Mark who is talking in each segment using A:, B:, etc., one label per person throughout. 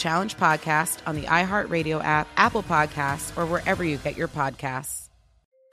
A: Challenge podcast on the iHeartRadio app, Apple Podcasts, or wherever you get your podcasts.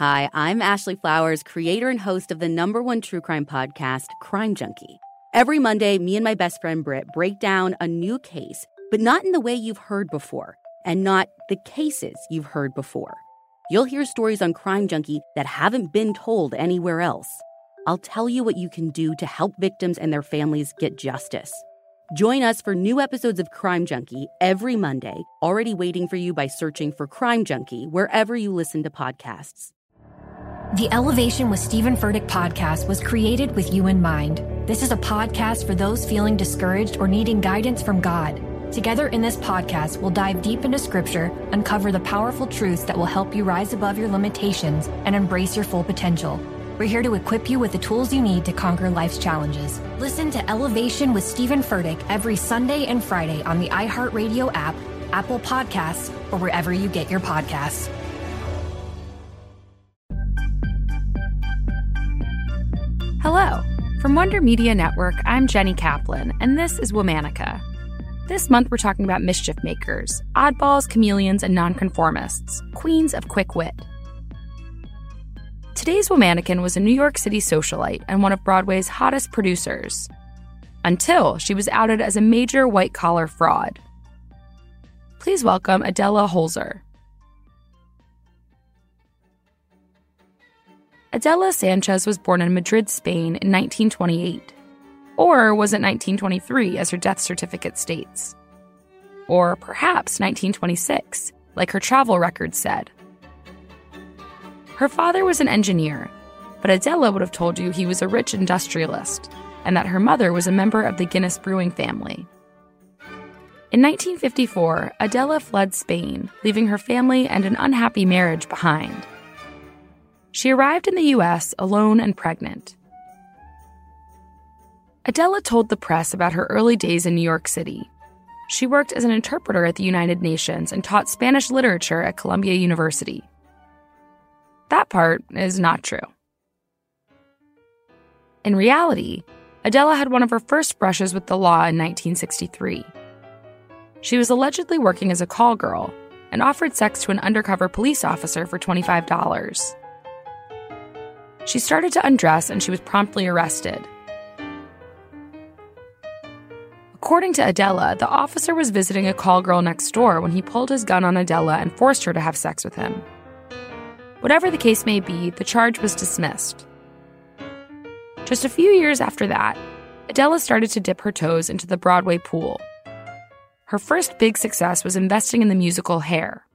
B: Hi, I'm Ashley Flowers, creator and host of the number one true crime podcast, Crime Junkie. Every Monday, me and my best friend Britt break down a new case, but not in the way you've heard before, and not the cases you've heard before. You'll hear stories on Crime Junkie that haven't been told anywhere else. I'll tell you what you can do to help victims and their families get justice. Join us for new episodes of Crime Junkie every Monday, already waiting for you by searching for Crime Junkie wherever you listen to podcasts.
C: The Elevation with Stephen Furtick podcast was created with you in mind. This is a podcast for those feeling discouraged or needing guidance from God. Together in this podcast, we'll dive deep into scripture, uncover the powerful truths that will help you rise above your limitations and embrace your full potential. We're here to equip you with the tools you need to conquer life's challenges. Listen to Elevation with Stephen Furtick every Sunday and Friday on the iHeartRadio app, Apple Podcasts, or wherever you get your podcasts.
D: Hello. From Wonder Media Network, I'm Jenny Kaplan, and this is Womanica. This month, we're talking about mischief makers, oddballs, chameleons, and nonconformists, queens of quick wit. Today's Womanican was a New York City socialite and one of Broadway's hottest producers. Until she was outed as a major white collar fraud. Please welcome Adela Holzer. Adela Sanchez was born in Madrid, Spain in 1928. Or was it 1923, as her death certificate states? Or perhaps 1926, like her travel record said? Her father was an engineer, but Adela would have told you he was a rich industrialist, and that her mother was a member of the Guinness brewing family. In 1954, Adela fled Spain, leaving her family and an unhappy marriage behind. She arrived in the US alone and pregnant. Adela told the press about her early days in New York City. She worked as an interpreter at the United Nations and taught Spanish literature at Columbia University. That part is not true. In reality, Adela had one of her first brushes with the law in 1963. She was allegedly working as a call girl and offered sex to an undercover police officer for $25. She started to undress and she was promptly arrested. According to Adela, the officer was visiting a call girl next door when he pulled his gun on Adela and forced her to have sex with him. Whatever the case may be, the charge was dismissed. Just a few years after that, Adela started to dip her toes into the Broadway pool. Her first big success was investing in the musical Hair.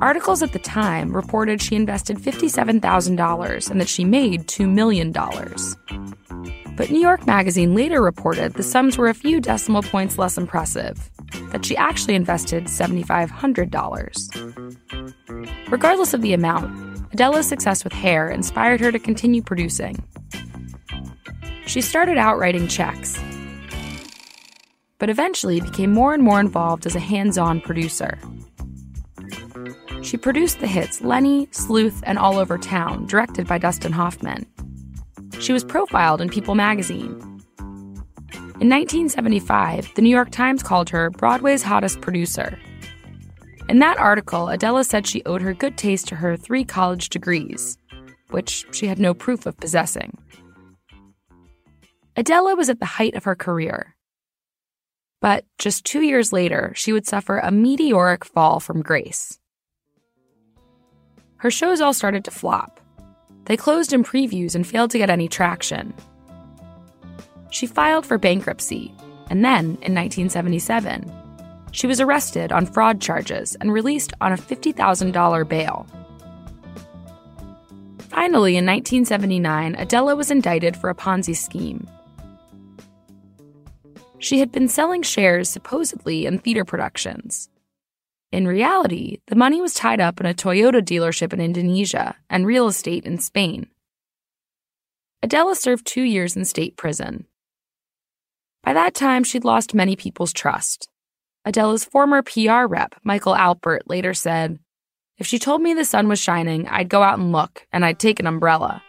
D: Articles at the time reported she invested $57,000 and that she made $2 million. But New York Magazine later reported the sums were a few decimal points less impressive, that she actually invested $7,500. Regardless of the amount, Adela's success with hair inspired her to continue producing. She started out writing checks, but eventually became more and more involved as a hands on producer. She produced the hits Lenny, Sleuth, and All Over Town, directed by Dustin Hoffman. She was profiled in People magazine. In 1975, the New York Times called her Broadway's hottest producer. In that article, Adela said she owed her good taste to her three college degrees, which she had no proof of possessing. Adela was at the height of her career. But just two years later, she would suffer a meteoric fall from grace. Her shows all started to flop. They closed in previews and failed to get any traction. She filed for bankruptcy, and then, in 1977, she was arrested on fraud charges and released on a $50,000 bail. Finally, in 1979, Adela was indicted for a Ponzi scheme. She had been selling shares supposedly in theater productions. In reality, the money was tied up in a Toyota dealership in Indonesia and real estate in Spain. Adela served two years in state prison. By that time, she'd lost many people's trust. Adela's former PR rep, Michael Alpert, later said, If she told me the sun was shining, I'd go out and look, and I'd take an umbrella.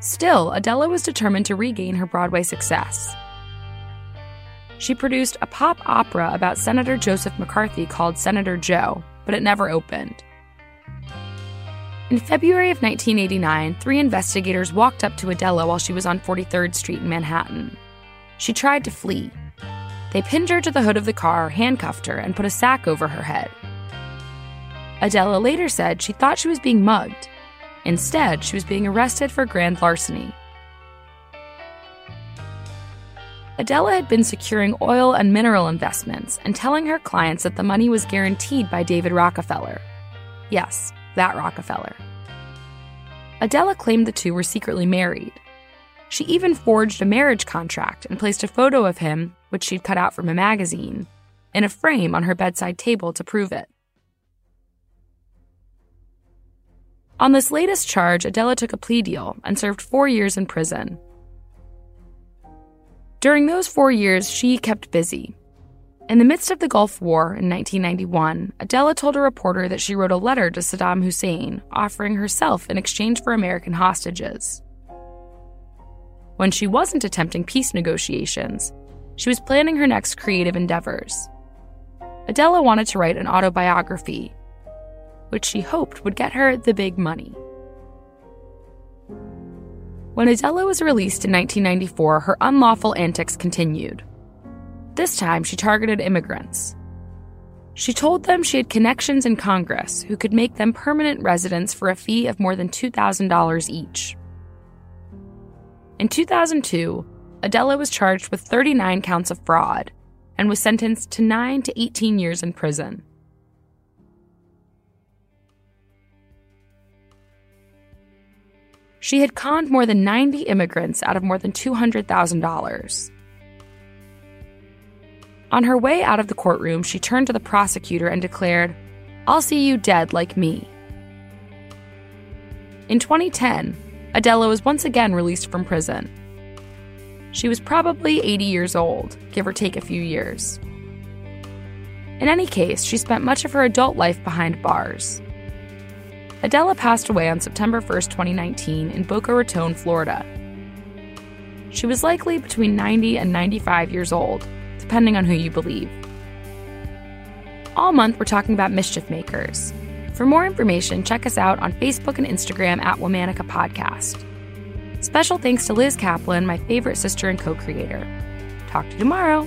D: Still, Adela was determined to regain her Broadway success. She produced a pop opera about Senator Joseph McCarthy called Senator Joe, but it never opened. In February of 1989, three investigators walked up to Adela while she was on 43rd Street in Manhattan. She tried to flee. They pinned her to the hood of the car, handcuffed her, and put a sack over her head. Adela later said she thought she was being mugged. Instead, she was being arrested for grand larceny. Adela had been securing oil and mineral investments and telling her clients that the money was guaranteed by David Rockefeller. Yes, that Rockefeller. Adela claimed the two were secretly married. She even forged a marriage contract and placed a photo of him, which she'd cut out from a magazine, in a frame on her bedside table to prove it. On this latest charge, Adela took a plea deal and served four years in prison. During those four years, she kept busy. In the midst of the Gulf War in 1991, Adela told a reporter that she wrote a letter to Saddam Hussein offering herself in exchange for American hostages. When she wasn't attempting peace negotiations, she was planning her next creative endeavors. Adela wanted to write an autobiography which she hoped would get her the big money. When Adela was released in 1994, her unlawful antics continued. This time, she targeted immigrants. She told them she had connections in Congress who could make them permanent residents for a fee of more than $2,000 each. In 2002, Adela was charged with 39 counts of fraud and was sentenced to 9 to 18 years in prison. She had conned more than 90 immigrants out of more than $200,000. On her way out of the courtroom, she turned to the prosecutor and declared, I'll see you dead like me. In 2010, Adela was once again released from prison. She was probably 80 years old, give or take a few years. In any case, she spent much of her adult life behind bars. Adela passed away on September 1, 2019, in Boca Raton, Florida. She was likely between 90 and 95 years old, depending on who you believe. All month, we're talking about mischief makers. For more information, check us out on Facebook and Instagram at Womanica Podcast. Special thanks to Liz Kaplan, my favorite sister and co creator. Talk to you tomorrow.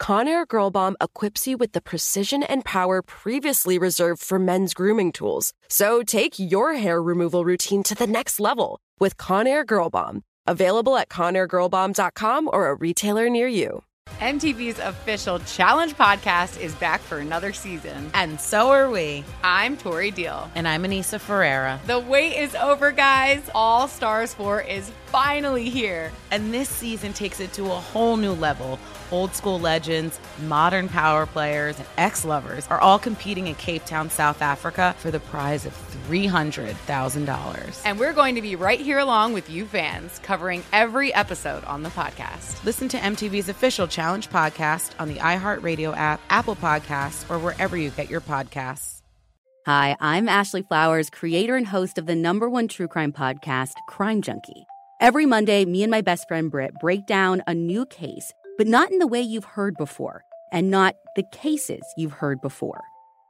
E: Conair Girl Bomb equips you with the precision and power previously reserved for men's grooming tools. So take your hair removal routine to the next level with Conair Girl Bomb. Available at ConairGirlBomb.com or a retailer near you.
F: MTV's official Challenge podcast is back for another season.
A: And so are we.
F: I'm Tori Deal.
A: And I'm Aneesa Ferreira.
F: The wait is over, guys. All Stars 4 is finally here.
A: And this season takes it to a whole new level. Old school legends, modern power players, and ex lovers are all competing in Cape Town, South Africa for the prize of $300,000.
F: And we're going to be right here along with you fans, covering every episode on the podcast.
A: Listen to MTV's official Challenge podcast on the iHeartRadio app, Apple Podcasts, or wherever you get your podcasts.
B: Hi, I'm Ashley Flowers, creator and host of the number one true crime podcast, Crime Junkie. Every Monday, me and my best friend Britt break down a new case, but not in the way you've heard before, and not the cases you've heard before.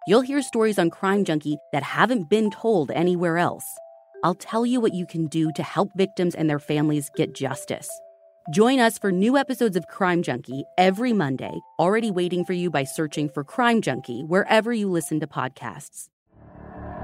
B: You'll hear stories on Crime Junkie that haven't been told anywhere else. I'll tell you what you can do to help victims and their families get justice. Join us for new episodes of Crime Junkie every Monday, already waiting for you by searching for Crime Junkie wherever you listen to podcasts.